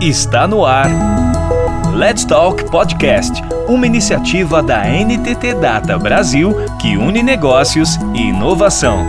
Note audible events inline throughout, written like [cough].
Está no ar. Let's Talk Podcast, uma iniciativa da NTT Data Brasil que une negócios e inovação.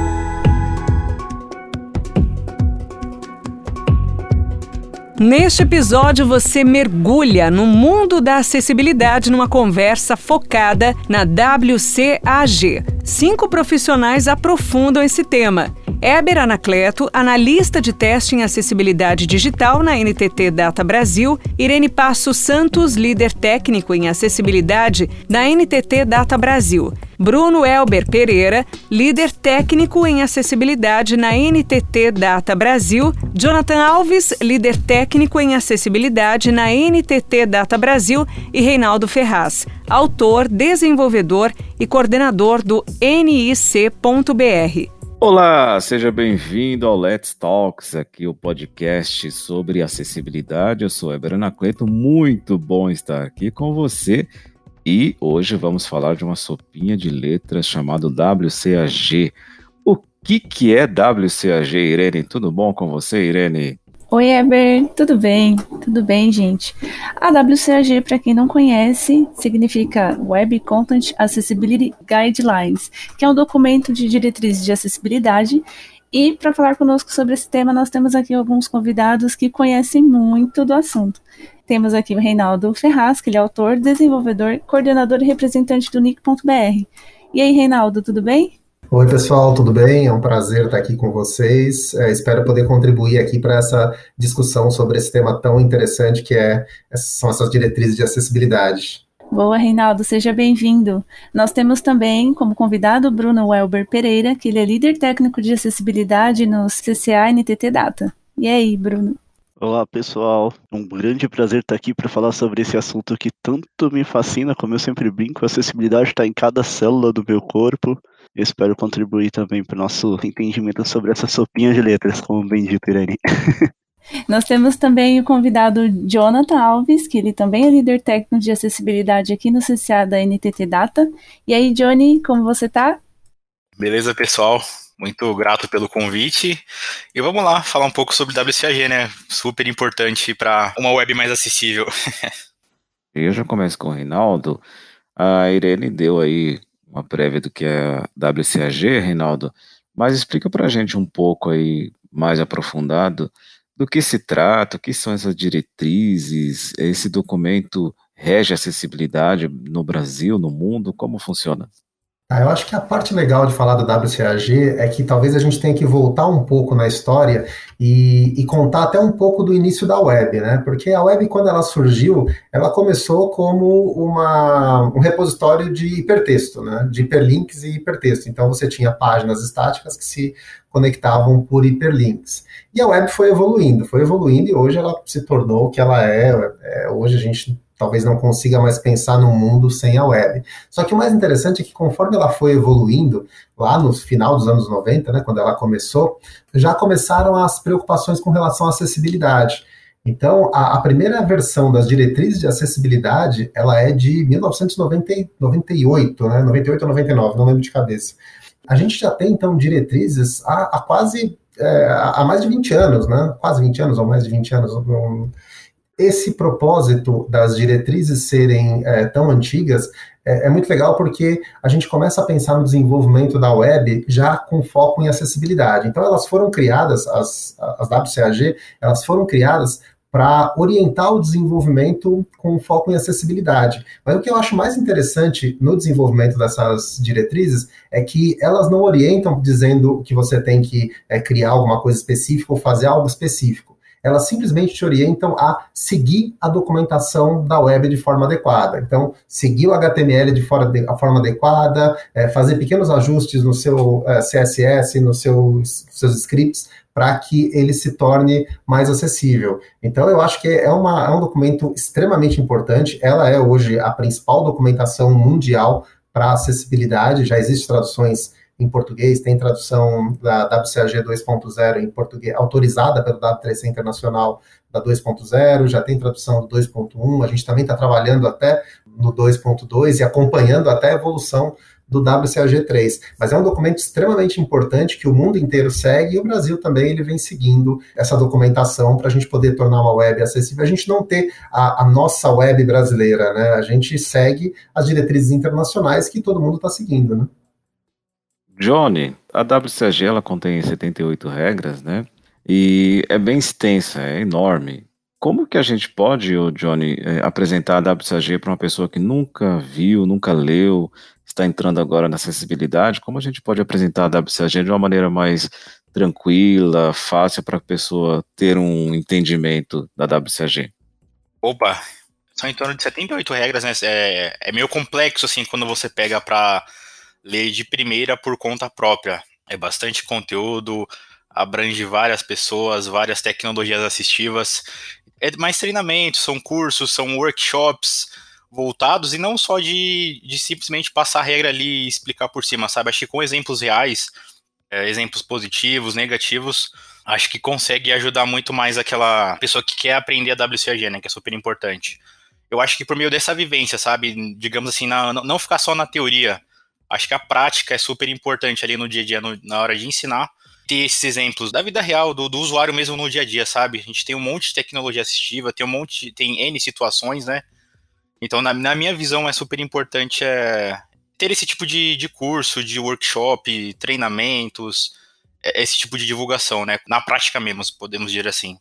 Neste episódio, você mergulha no mundo da acessibilidade numa conversa focada na WCAG. Cinco profissionais aprofundam esse tema Éber Anacleto, analista de teste em acessibilidade digital na NTT Data Brasil, Irene Passo Santos, líder técnico em acessibilidade na NTT Data Brasil, Bruno Elber Pereira, líder técnico em acessibilidade na NTT Data Brasil, Jonathan Alves, líder técnico em acessibilidade na NTT Data Brasil e Reinaldo Ferraz, autor, desenvolvedor e coordenador do NIC.br. Olá, seja bem-vindo ao Let's Talks, aqui o podcast sobre acessibilidade. Eu sou Eber Anacleto, muito bom estar aqui com você. E hoje vamos falar de uma sopinha de letras chamado WCAG. O que, que é WCAG, Irene? Tudo bom com você, Irene? Oi, Eber, tudo bem? Tudo bem, gente? A WCAG, para quem não conhece, significa Web Content Accessibility Guidelines, que é um documento de diretrizes de acessibilidade. E para falar conosco sobre esse tema, nós temos aqui alguns convidados que conhecem muito do assunto. Temos aqui o Reinaldo Ferraz, que ele é autor, desenvolvedor, coordenador e representante do NIC.br. E aí, Reinaldo, tudo bem? Oi, pessoal, tudo bem? É um prazer estar aqui com vocês. É, espero poder contribuir aqui para essa discussão sobre esse tema tão interessante que é, são essas diretrizes de acessibilidade. Boa, Reinaldo, seja bem-vindo. Nós temos também como convidado o Bruno Welber Pereira, que ele é líder técnico de acessibilidade no CCA NTT Data. E aí, Bruno? Olá pessoal, é um grande prazer estar aqui para falar sobre esse assunto que tanto me fascina, como eu sempre brinco, a acessibilidade está em cada célula do meu corpo, eu espero contribuir também para o nosso entendimento sobre essa sopinha de letras, como bem dito, Irene. [laughs] Nós temos também o convidado Jonathan Alves, que ele também é líder técnico de acessibilidade aqui no CCA da NTT Data. E aí, Johnny, como você tá? Beleza, pessoal? Muito grato pelo convite. E vamos lá falar um pouco sobre WCAG, né? Super importante para uma web mais acessível. [laughs] Eu já começo com o Reinaldo. A Irene deu aí uma prévia do que é a WCAG, Reinaldo, mas explica para a gente um pouco aí mais aprofundado do que se trata, o que são essas diretrizes, esse documento rege a acessibilidade no Brasil, no mundo, como funciona? Ah, eu acho que a parte legal de falar do WCAG é que talvez a gente tenha que voltar um pouco na história e, e, contar até um pouco do início da web, né? Porque a web, quando ela surgiu, ela começou como uma, um repositório de hipertexto, né? De hiperlinks e hipertexto. Então você tinha páginas estáticas que se conectavam por hiperlinks. E a web foi evoluindo, foi evoluindo e hoje ela se tornou o que ela é. é hoje a gente talvez não consiga mais pensar no mundo sem a web. Só que o mais interessante é que conforme ela foi evoluindo, lá no final dos anos 90, né, quando ela começou, já começaram as preocupações com relação à acessibilidade. Então, a, a, primeira versão das diretrizes de acessibilidade, ela é de 1998, né, 98 ou 99, não lembro de cabeça. A gente já tem, então, diretrizes há, há quase, é, há mais de 20 anos, né, quase 20 anos ou mais de 20 anos, um, esse propósito das diretrizes serem é, tão antigas é, é, muito legal porque a gente começa a pensar no desenvolvimento da web já com foco em acessibilidade. Então, elas foram criadas, as, as WCAG, elas foram criadas para orientar o desenvolvimento com foco em acessibilidade. Mas o que eu acho mais interessante no desenvolvimento dessas diretrizes é que elas não orientam dizendo que você tem que é, criar alguma coisa específica ou fazer algo específico elas simplesmente te orientam a seguir a documentação da web de forma adequada. Então, seguir o HTML de, de a forma adequada, é, fazer pequenos ajustes no seu é, CSS, nos seus, seus scripts, para que ele se torne mais acessível. Então, eu acho que é, uma, é um documento extremamente importante. Ela é hoje a principal documentação mundial para acessibilidade. Já existem traduções em português, tem tradução da WCAG 2.0 em português, autorizada pelo W3C Internacional da 2.0, já tem tradução do 2.1, a gente também está trabalhando até no 2.2 e acompanhando até a evolução do WCAG3. Mas é um documento extremamente importante que o mundo inteiro segue e o Brasil também ele vem seguindo essa documentação para a gente poder tornar uma web acessível. A gente não ter a, a nossa web brasileira, né? A gente segue as diretrizes internacionais que todo mundo está seguindo, né? Johnny, a WCAG ela contém 78 regras, né? E é bem extensa, é enorme. Como que a gente pode, Johnny, é, apresentar a WCAG para uma pessoa que nunca viu, nunca leu, está entrando agora na acessibilidade? Como a gente pode apresentar a WCAG de uma maneira mais tranquila, fácil para a pessoa ter um entendimento da WCAG? Opa, são em torno de 78 regras, né? É, é meio complexo assim quando você pega para ler de primeira por conta própria. É bastante conteúdo, abrange várias pessoas, várias tecnologias assistivas é mais treinamento, são cursos, são workshops voltados e não só de, de simplesmente passar a regra ali e explicar por cima, sabe? Acho que com exemplos reais, é, exemplos positivos, negativos, acho que consegue ajudar muito mais aquela pessoa que quer aprender a WCAG, né? Que é super importante. Eu acho que por meio dessa vivência, sabe? Digamos assim, na, não ficar só na teoria. Acho que a prática é super importante ali no dia a dia, no, na hora de ensinar ter esses exemplos da vida real, do, do, usuário mesmo no dia a dia, sabe? A gente tem um monte de tecnologia assistiva, tem um monte, tem N situações, né? Então, na, na minha visão, é super importante é, ter esse tipo de, de curso, de workshop, treinamentos, é, esse tipo de divulgação, né? Na prática mesmo, podemos dizer assim.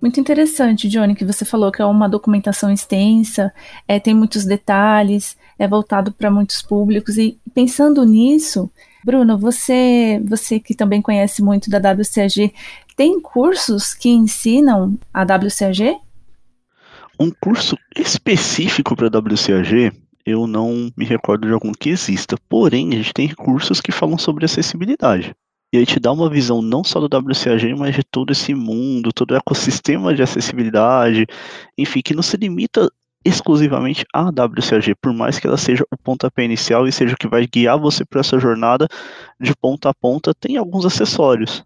Muito interessante, Johnny, que você falou que é uma documentação extensa, é, tem muitos detalhes, é voltado para muitos públicos, e pensando nisso, Bruno, você, você que também conhece muito da WCAG, tem cursos que ensinam a WCAG? Um curso específico para a WCAG, eu não me recordo de algum que exista. Porém, a gente tem recursos que falam sobre acessibilidade. E aí te dá uma visão não só do WCAG, mas de todo esse mundo, todo o ecossistema de acessibilidade, enfim, que não se limita exclusivamente a WCAG, por mais que ela seja o pontapé inicial e seja o que vai guiar você para essa jornada de ponta a ponta, tem alguns acessórios.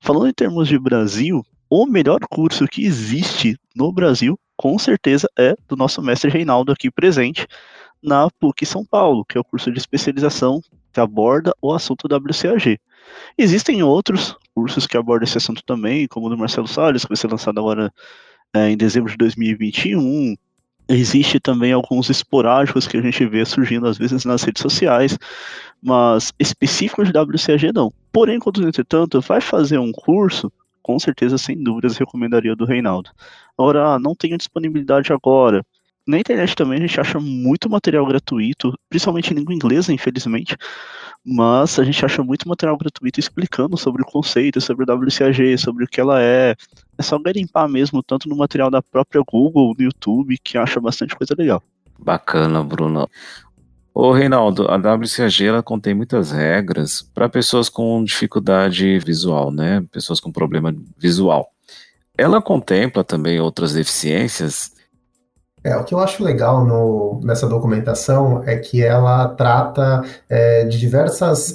Falando em termos de Brasil, o melhor curso que existe no Brasil, com certeza, é do nosso mestre Reinaldo aqui presente na PUC São Paulo, que é o curso de especialização que aborda o assunto WCAG. Existem outros cursos que abordam esse assunto também, como o do Marcelo Salles, que vai ser lançado agora é, em dezembro de 2021, Existe também alguns esporádicos que a gente vê surgindo às vezes nas redes sociais, mas específicos de WCAG não. Porém, quando entretanto vai fazer um curso, com certeza, sem dúvidas, recomendaria do Reinaldo. Agora, não tenho disponibilidade agora. Na internet também a gente acha muito material gratuito, principalmente em língua inglesa, infelizmente, mas a gente acha muito material gratuito explicando sobre o conceito, sobre o WCAG, sobre o que ela é. É só garimpar mesmo, tanto no material da própria Google, no YouTube, que acha bastante coisa legal. Bacana, Bruno. Ô, Reinaldo, a WCAG ela contém muitas regras para pessoas com dificuldade visual, né? Pessoas com problema visual. Ela contempla também outras deficiências é, o que eu acho legal no, nessa documentação é que ela trata é, de diversas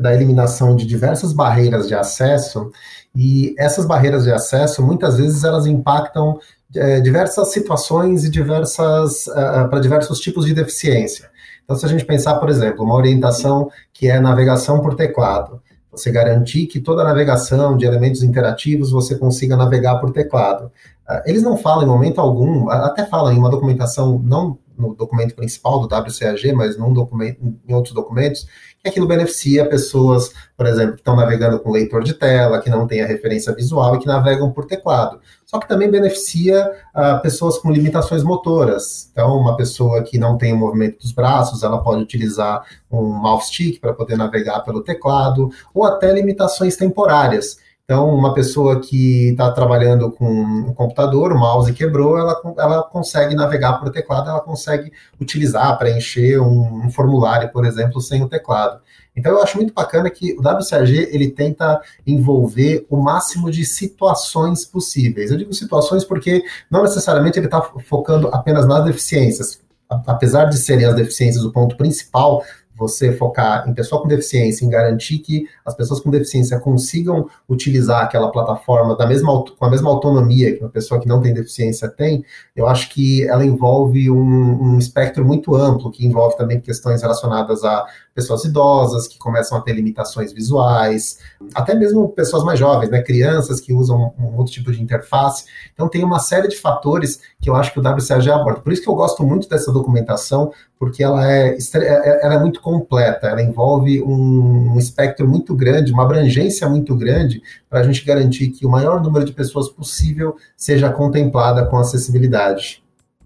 da eliminação de diversas barreiras de acesso e essas barreiras de acesso muitas vezes elas impactam é, diversas situações e diversas uh, para diversos tipos de deficiência. Então, se a gente pensar, por exemplo, uma orientação que é navegação por teclado, você garantir que toda a navegação de elementos interativos você consiga navegar por teclado. Ah, eles não falam em momento algum, até falam em uma documentação, não no documento principal do WCAG, mas num documento, em outros documentos, que aquilo beneficia pessoas, por exemplo, que estão navegando com leitor de tela, que não tem a referência visual e que navegam por teclado. Só que também beneficia uh, pessoas com limitações motoras. Então, uma pessoa que não tem o movimento dos braços, ela pode utilizar um mouse stick para poder navegar pelo teclado, ou até limitações temporárias. Então, uma pessoa que está trabalhando com um computador, o mouse quebrou, ela, ela consegue navegar por teclado, ela consegue utilizar, preencher um, um, formulário, por exemplo, sem o teclado. Então, eu acho muito bacana que o WCAG ele tenta envolver o máximo de situações possíveis. Eu digo situações porque não necessariamente ele está focando apenas nas deficiências, apesar de serem as deficiências o ponto principal você focar em pessoa com deficiência, em garantir que as pessoas com deficiência consigam utilizar aquela plataforma da mesma, com a mesma autonomia que uma pessoa que não tem deficiência tem, eu acho que ela envolve um, um espectro muito amplo, que envolve também questões relacionadas a pessoas idosas que começam a ter limitações visuais, até mesmo pessoas mais jovens, né, crianças que usam um outro tipo de interface. Então tem uma série de fatores que eu acho que o WCAG aborda. Por isso que eu gosto muito dessa documentação, porque ela é, é, é, ela é muito completa, ela envolve um, um espectro muito grande, uma abrangência muito grande, para a gente garantir que o maior número de pessoas possível seja contemplada com acessibilidade.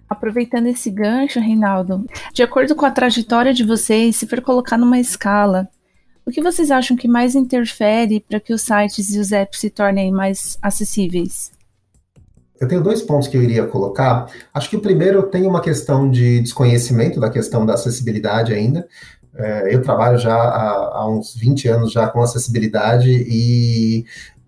Aproveitando esse gancho, Reinaldo, de acordo com a trajetória de vocês, se for colocar numa escala, o que vocês acham que mais interfere para que os sites e os apps se tornem mais acessíveis? Eu tenho dois pontos que eu iria colocar. Acho que o primeiro tem uma questão de desconhecimento da questão da acessibilidade ainda. É, eu trabalho já há, uns 20 anos já com acessibilidade e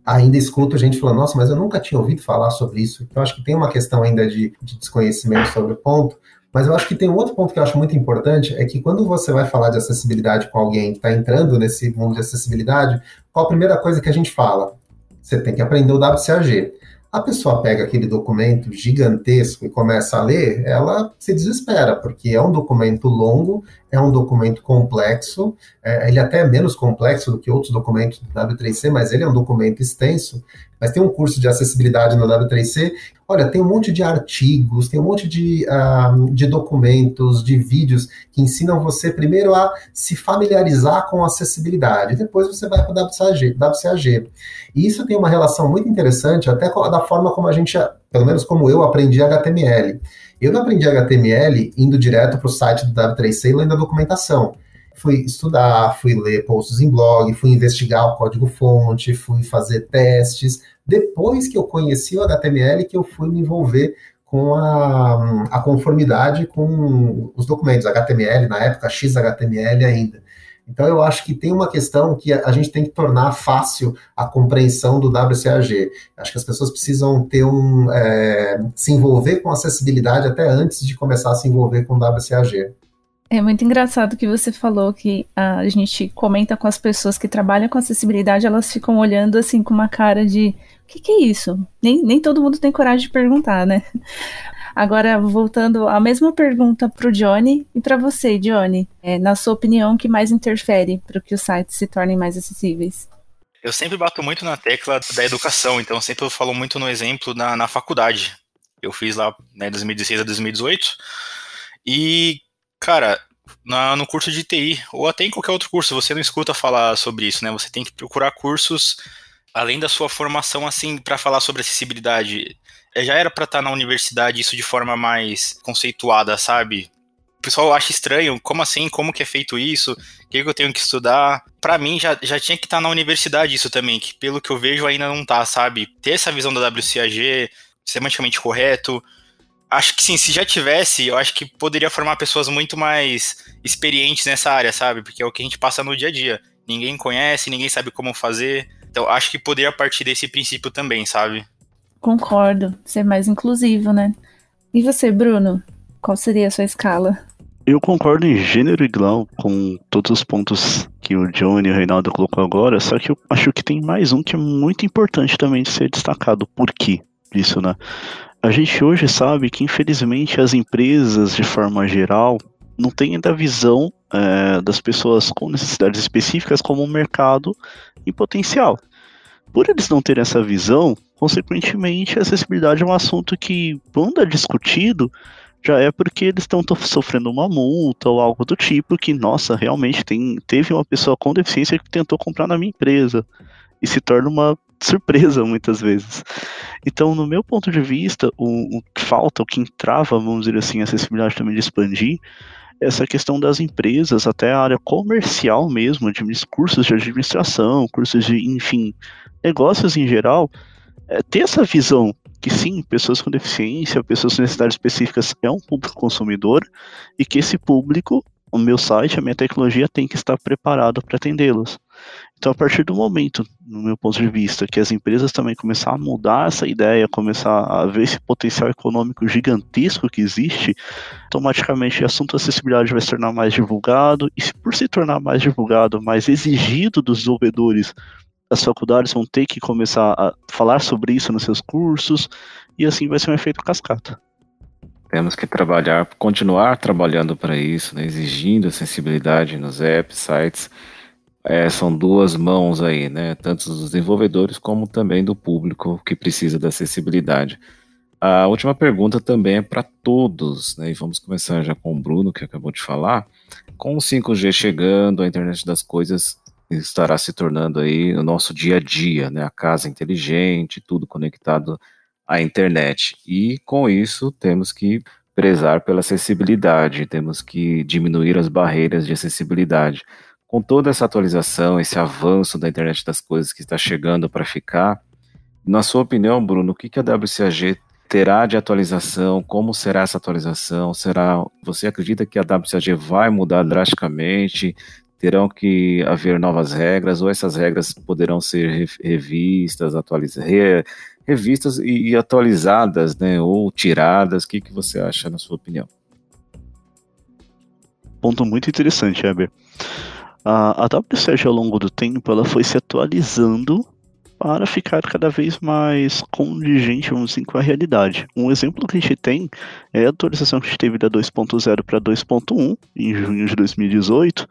ainda escuto gente falando, nossa, mas eu nunca tinha ouvido falar sobre isso. Então, acho que tem uma questão ainda de, de desconhecimento sobre o ponto. Mas eu acho que tem um outro ponto que eu acho muito importante, é que quando você vai falar de acessibilidade com alguém que está entrando nesse mundo de acessibilidade, qual a primeira coisa que a gente fala? Você tem que aprender o WCAG. A pessoa pega aquele documento gigantesco e começa a ler, ela se desespera, porque é um documento longo, é um documento complexo, é, ele é até é menos complexo do que outros documentos do W3C, mas ele é um documento extenso, mas tem um curso de acessibilidade no W3C. Olha, tem um monte de artigos, tem um monte de, uh, de documentos, de vídeos que ensinam você primeiro a se familiarizar com acessibilidade, depois você vai para o WCAG, WCAG. E isso tem uma relação muito interessante até da forma como a gente, pelo menos como eu aprendi HTML. Eu não aprendi HTML indo direto para o site do W3C e lendo a documentação fui estudar, fui ler posts em blog, fui investigar o código-fonte, fui fazer testes. Depois que eu conheci o HTML, que eu fui me envolver com a, a conformidade com os documentos HTML, na época XHTML ainda. Então, eu acho que tem uma questão que a gente tem que tornar fácil a compreensão do WCAG. Acho que as pessoas precisam ter um, é, se envolver com acessibilidade até antes de começar a se envolver com o WCAG. É muito engraçado que você falou que a gente comenta com as pessoas que trabalham com acessibilidade, elas ficam olhando assim com uma cara de o que, que é isso? Nem, nem todo mundo tem coragem de perguntar, né? Agora, voltando a mesma pergunta para o Johnny e para você, Johnny, é, na sua opinião, o que mais interfere para que os sites se tornem mais acessíveis? Eu sempre bato muito na tecla da educação, então sempre eu falo muito no exemplo na, na faculdade. Eu fiz lá, né, 2016 a 2018, e Cara, na, no curso de TI, ou até em qualquer outro curso, você não escuta falar sobre isso, né? Você tem que procurar cursos além da sua formação, assim, para falar sobre acessibilidade. É, já era para estar tá na universidade isso de forma mais conceituada, sabe? O pessoal acha estranho, como assim? Como que é feito isso? O que, que eu tenho que estudar? Para mim, já, já tinha que estar tá na universidade isso também, que pelo que eu vejo ainda não tá, sabe? Ter essa visão da WCAG, semanticamente correto, acho que sim, se já tivesse, eu acho que poderia formar pessoas muito mais experientes nessa área, sabe? Porque é o que a gente passa no dia a dia. Ninguém conhece, ninguém sabe como fazer. Então, acho que poderia partir desse princípio também, sabe? Concordo. Ser mais inclusivo, né? E você, Bruno? Qual seria a sua escala? Eu concordo em gênero e grau com todos os pontos que o Johnny e o Reinaldo colocou agora, só que eu acho que tem mais um que é muito importante também de ser destacado. Por quê disso, né? A gente hoje sabe que, infelizmente, as empresas, de forma geral, não têm ainda a visão é, das pessoas com necessidades específicas como um mercado em potencial. Por eles não terem essa visão, consequentemente, a acessibilidade é um assunto que, quando é discutido, já é porque eles estão sofrendo uma multa ou algo do tipo que, nossa, realmente tem, teve uma pessoa com deficiência que tentou comprar na minha empresa e se torna uma surpresa muitas vezes. Então, no meu ponto de vista, o, o que falta, o que entrava, vamos dizer assim, a acessibilidade também de expandir, é essa questão das empresas, até a área comercial mesmo, de cursos de administração, cursos de, enfim, negócios em geral, é, ter essa visão que sim, pessoas com deficiência, pessoas com necessidades específicas é um público consumidor e que esse público, o meu site, a minha tecnologia tem que estar preparado para atendê-los. Então, a partir do momento, no meu ponto de vista, que as empresas também começar a mudar essa ideia, começar a ver esse potencial econômico gigantesco que existe, automaticamente o assunto acessibilidade vai se tornar mais divulgado, e se por se tornar mais divulgado, mais exigido dos desenvolvedores, as faculdades vão ter que começar a falar sobre isso nos seus cursos, e assim vai ser um efeito cascata. Temos que trabalhar, continuar trabalhando para isso, né, exigindo acessibilidade nos apps, sites, é, são duas mãos aí, né? Tanto dos desenvolvedores como também do público que precisa da acessibilidade. A última pergunta também é para todos, né? E vamos começar já com o Bruno, que acabou de falar. Com o 5G chegando, a internet das coisas estará se tornando aí o nosso dia a dia, né? A casa inteligente, tudo conectado à internet. E com isso temos que prezar pela acessibilidade, temos que diminuir as barreiras de acessibilidade com toda essa atualização, esse avanço da internet das coisas que está chegando para ficar, na sua opinião, Bruno, o que, que a WCAG terá de atualização? Como será essa atualização? Será você acredita que a WCAG vai mudar drasticamente? Terão que haver novas regras ou essas regras poderão ser revistas, atualizadas, re, revistas e, e, atualizadas, né, ou tiradas? O que, que você acha, na sua opinião? Ponto muito interessante, Heber. A, a WSEG ao longo do tempo ela foi se atualizando para ficar cada vez mais condigente, vamos dizer, com a realidade. Um exemplo que a gente tem é a atualização que a gente teve da 2.0 para 2.1 em junho de 2018,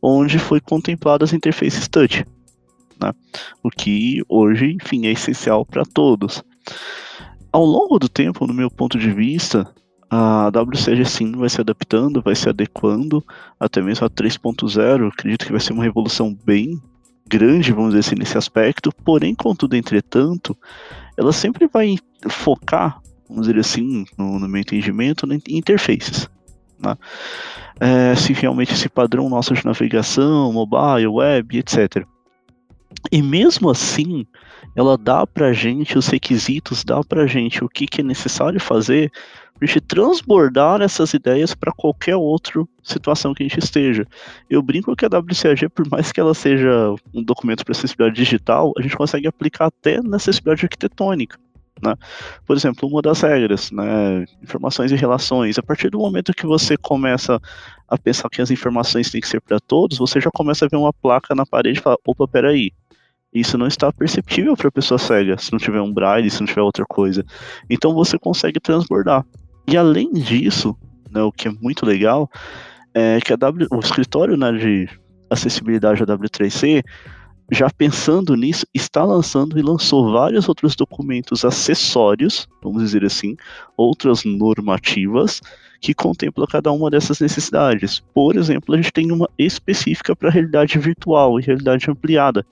onde foi contemplada as interfaces touch, né? o que hoje, enfim, é essencial para todos. Ao longo do tempo, no meu ponto de vista, a WCG sim vai se adaptando, vai se adequando, até mesmo a 3.0, acredito que vai ser uma revolução bem grande, vamos dizer assim, nesse aspecto, porém, contudo, entretanto, ela sempre vai focar, vamos dizer assim, no, no meu entendimento, em interfaces. Né? É, se realmente esse padrão nosso de navegação, mobile, web, etc. E mesmo assim, ela dá pra gente os requisitos, dá pra gente o que, que é necessário fazer a gente transbordar essas ideias para qualquer outra situação que a gente esteja. Eu brinco que a WCAG, por mais que ela seja um documento para acessibilidade digital, a gente consegue aplicar até na acessibilidade arquitetônica. Né? Por exemplo, uma das regras, né, informações e relações. A partir do momento que você começa a pensar que as informações têm que ser para todos, você já começa a ver uma placa na parede e fala: opa, peraí, isso não está perceptível para a pessoa cega, se não tiver um braille, se não tiver outra coisa. Então você consegue transbordar. E além disso, né, o que é muito legal, é que a w, o escritório né, de acessibilidade da W3C, já pensando nisso, está lançando e lançou vários outros documentos acessórios, vamos dizer assim, outras normativas, que contemplam cada uma dessas necessidades. Por exemplo, a gente tem uma específica para realidade virtual e realidade ampliada.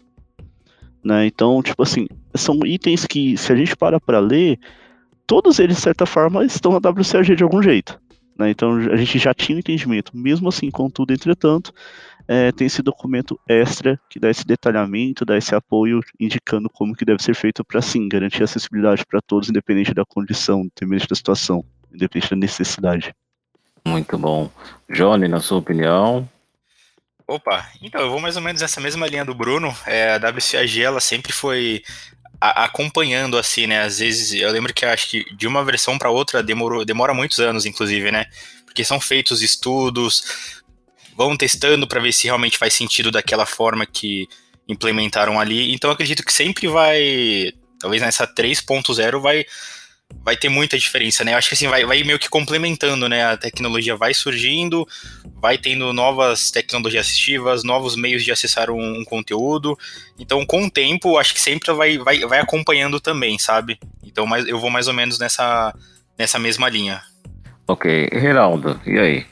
Né? Então, tipo assim, são itens que, se a gente para para ler, todos eles, de certa forma, estão na WCAG de algum jeito. Né? Então a gente já tinha um entendimento. Mesmo assim, contudo, entretanto, é, tem esse documento extra que dá esse detalhamento, dá esse apoio, indicando como que deve ser feito para sim garantir acessibilidade para todos, independente da condição, independente da situação, independente da necessidade. Muito bom. Johnny, na sua opinião, Opa, então eu vou mais ou menos nessa mesma linha do Bruno. É, a WCAG ela sempre foi acompanhando assim, né? Às vezes eu lembro que acho que de uma versão para outra demorou, demora muitos anos, inclusive, né? Porque são feitos estudos, vão testando para ver se realmente faz sentido daquela forma que implementaram ali. Então acredito que sempre vai, talvez nessa 3.0 vai vai ter muita diferença, né? Eu acho que assim, vai, vai meio que complementando, né? A tecnologia vai surgindo, vai tendo novas tecnologias assistivas, novos meios de acessar um, um conteúdo. Então, com o tempo, acho que sempre vai, vai, vai acompanhando também, sabe? Então, mais, eu vou mais ou menos nessa, nessa mesma linha. Ok. Reinaldo, e aí?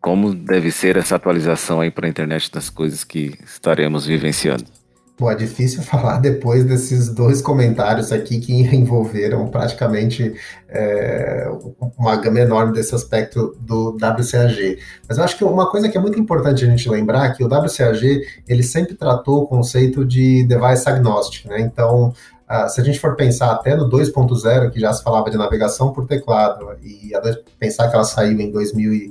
Como deve ser essa atualização aí para a internet das coisas que estaremos vivenciando? Pô, é difícil [laughs] falar depois desses dois comentários aqui que envolveram praticamente é, uma gama enorme desse aspecto do WCAG. Mas eu acho que uma coisa que é muito importante a gente lembrar é que o WCAG ele sempre tratou o conceito de device agnostic, né? Então, Uh, se a gente for pensar até no 2.0, que já se falava de navegação por teclado, e pensar que ela saiu em 2000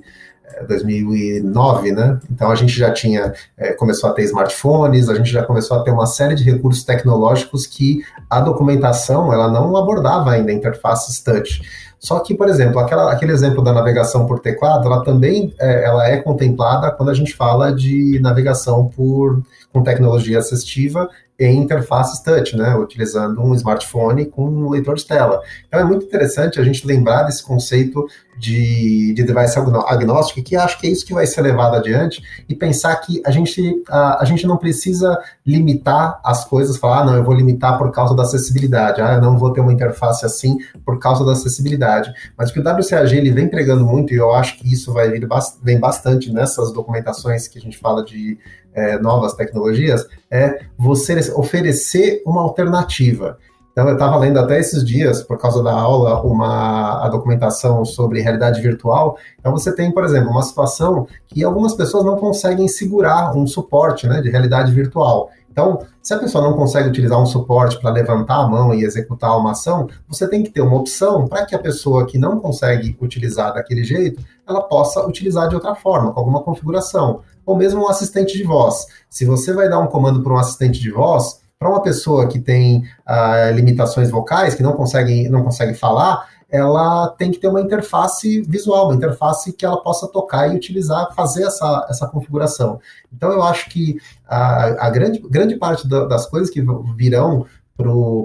2009, né? Então a gente já tinha é, começou a ter smartphones, a gente já começou a ter uma série de recursos tecnológicos que a documentação ela não abordava ainda interfaces touch. Só que, por exemplo, aquela, aquele exemplo da navegação por teclado, ela também é, ela é contemplada quando a gente fala de navegação por com tecnologia assistiva em interfaces touch, né, utilizando um smartphone com um leitor de tela. Então é muito interessante a gente lembrar desse conceito de, de device agnóstico, que acho que é isso que vai ser levado adiante, e pensar que a gente, a, a gente não precisa limitar as coisas, falar, ah, não, eu vou limitar por causa da acessibilidade, ah, eu não vou ter uma interface assim por causa da acessibilidade. Mas o que o WCAG ele vem pregando muito, e eu acho que isso vai vir vem bastante nessas documentações que a gente fala de é, novas tecnologias, é você oferecer uma alternativa. Então, eu estava lendo até esses dias, por causa da aula, uma a documentação sobre realidade virtual. Então, você tem, por exemplo, uma situação que algumas pessoas não conseguem segurar um suporte né, de realidade virtual. Então, se a pessoa não consegue utilizar um suporte para levantar a mão e executar uma ação, você tem que ter uma opção para que a pessoa que não consegue utilizar daquele jeito, ela possa utilizar de outra forma, com alguma configuração. Ou mesmo um assistente de voz. Se você vai dar um comando para um assistente de voz, para uma pessoa que tem uh, limitações vocais, que não consegue, não consegue falar, ela tem que ter uma interface visual, uma interface que ela possa tocar e utilizar, fazer essa, essa configuração. Então, eu acho que a, a grande, grande parte da, das coisas que virão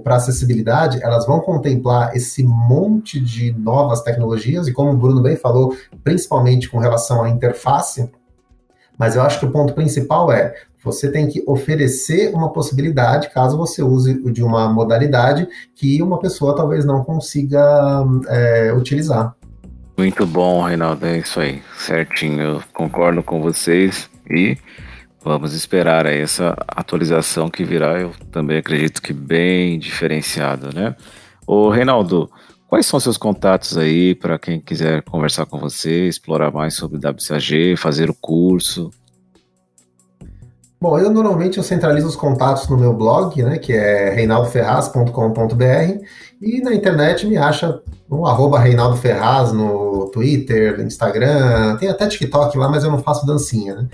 para acessibilidade, elas vão contemplar esse monte de novas tecnologias, e como o Bruno bem falou, principalmente com relação à interface, mas eu acho que o ponto principal é você tem que oferecer uma possibilidade, caso você use de uma modalidade que uma pessoa talvez não consiga é, utilizar. Muito bom, Reinaldo, é isso aí, certinho. Eu concordo com vocês e vamos esperar essa atualização que virá. Eu também acredito que bem diferenciada, né? Ô, Reinaldo, quais são seus contatos aí para quem quiser conversar com você, explorar mais sobre WCAG, fazer o curso? Bom, eu normalmente eu centralizo os contatos no meu blog, né, que é reinaldoferraz.com.br e na internet me acha no arroba Reinaldo Ferraz no Twitter, Instagram, tem até TikTok lá, mas eu não faço dancinha, né?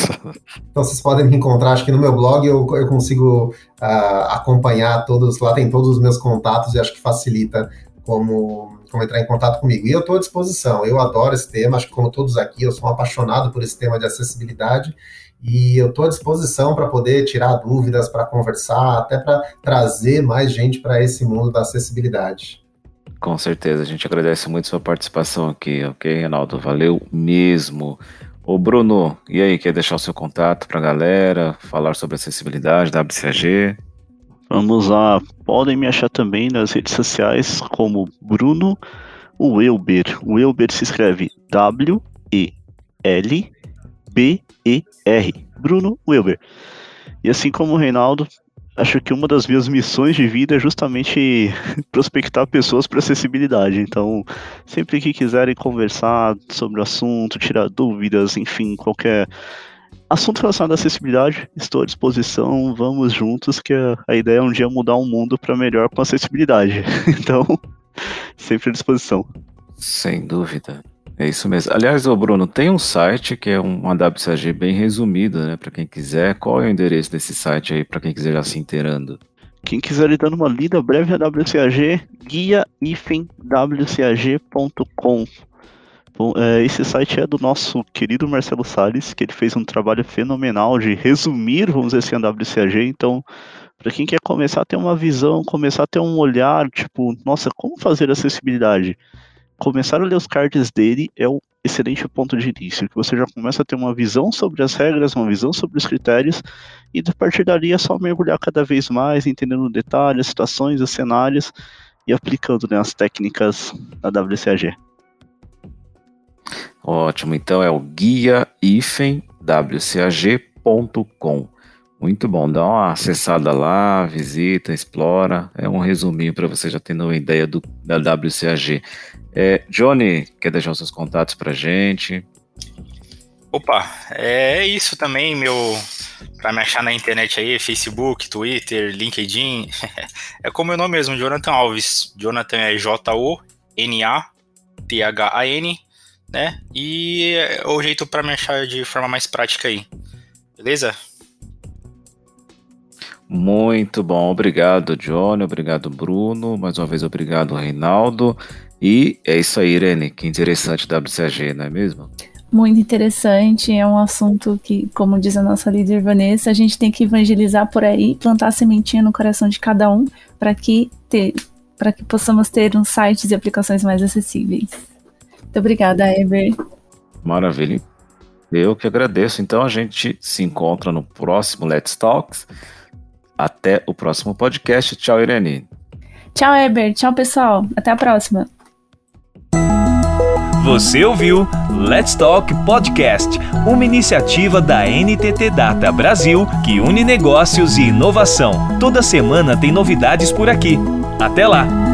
[laughs] então vocês podem me encontrar, acho que no meu blog eu, eu consigo uh, acompanhar todos, lá tem todos os meus contatos e acho que facilita como, como entrar em contato comigo. E eu estou à disposição, eu adoro esse tema, acho que como todos aqui, eu sou um apaixonado por esse tema de acessibilidade e eu estou à disposição para poder tirar dúvidas, para conversar, até para trazer mais gente para esse mundo da acessibilidade. Com certeza, a gente agradece muito sua participação aqui, ok, Reinaldo? Valeu mesmo. Ô Bruno, e aí, quer deixar o seu contato para a galera, falar sobre acessibilidade da WCAG? Vamos lá, podem me achar também nas redes sociais como Bruno Welber. O Welber se escreve W-E-L B-E-R, Bruno Wilber. E assim como o Reinaldo, acho que uma das minhas missões de vida é justamente [laughs] prospectar pessoas para acessibilidade. Então, sempre que quiserem conversar sobre o assunto, tirar dúvidas, enfim, qualquer assunto relacionado à acessibilidade, estou à disposição. Vamos juntos, que a, ideia é um dia mudar o mundo para melhor com acessibilidade. [laughs] Então, [laughs] sempre à disposição. Sem dúvida. É isso mesmo. Aliás, ô Bruno, tem um site que é um WCAG bem resumido, né? Para quem quiser. Qual é o endereço desse site aí, para quem quiser já se inteirando? Quem quiser ir dando uma lida breve na WCAG, guia-wcag.com. É, esse site é do nosso querido Marcelo Salles, que ele fez um trabalho fenomenal de resumir, vamos dizer assim, a WCAG. Então, para quem quer começar a ter uma visão, começar a ter um olhar, tipo, nossa, como fazer acessibilidade? Começar a ler os cards dele é um excelente ponto de início, que você já começa a ter uma visão sobre as regras, uma visão sobre os critérios, e a partir dali é só mergulhar cada vez mais, entendendo detalhes, situações, os cenários, e aplicando né, as técnicas da WCAG. Ótimo, então é o guia wcag.com. Muito bom, dá uma acessada lá, visita, explora. É um resuminho para você já tendo uma ideia do, da WCAG. É, Johnny, quer deixar os seus contatos pra gente? Opa, é isso também, meu. Pra me achar na internet aí, Facebook, Twitter, LinkedIn. [laughs] é como meu nome mesmo, Jonathan Alves. Jonathan é J-O-N-A-T-H-A-N. né? E é o jeito para me achar de forma mais prática aí. Beleza? Muito bom, obrigado, Johnny, obrigado, Bruno, mais uma vez obrigado, Reinaldo. E é isso aí, Irene, que interessante WCAG, não é mesmo? Muito interessante, é um assunto que, como diz a nossa líder Vanessa, a gente tem que evangelizar por aí, plantar sementinha no coração de cada um, para que, ter, que possamos ter uns sites e aplicações mais acessíveis. Muito obrigada, Eber. Maravilha. Eu que agradeço. Então a gente se encontra no próximo Let's Talks. Até o próximo podcast. Tchau, Irene. Tchau, Eber. Tchau, pessoal. Até a próxima. Você ouviu Let's Talk Podcast, uma iniciativa da NTT Data Brasil que une negócios e inovação. Toda semana tem novidades por aqui. Até lá!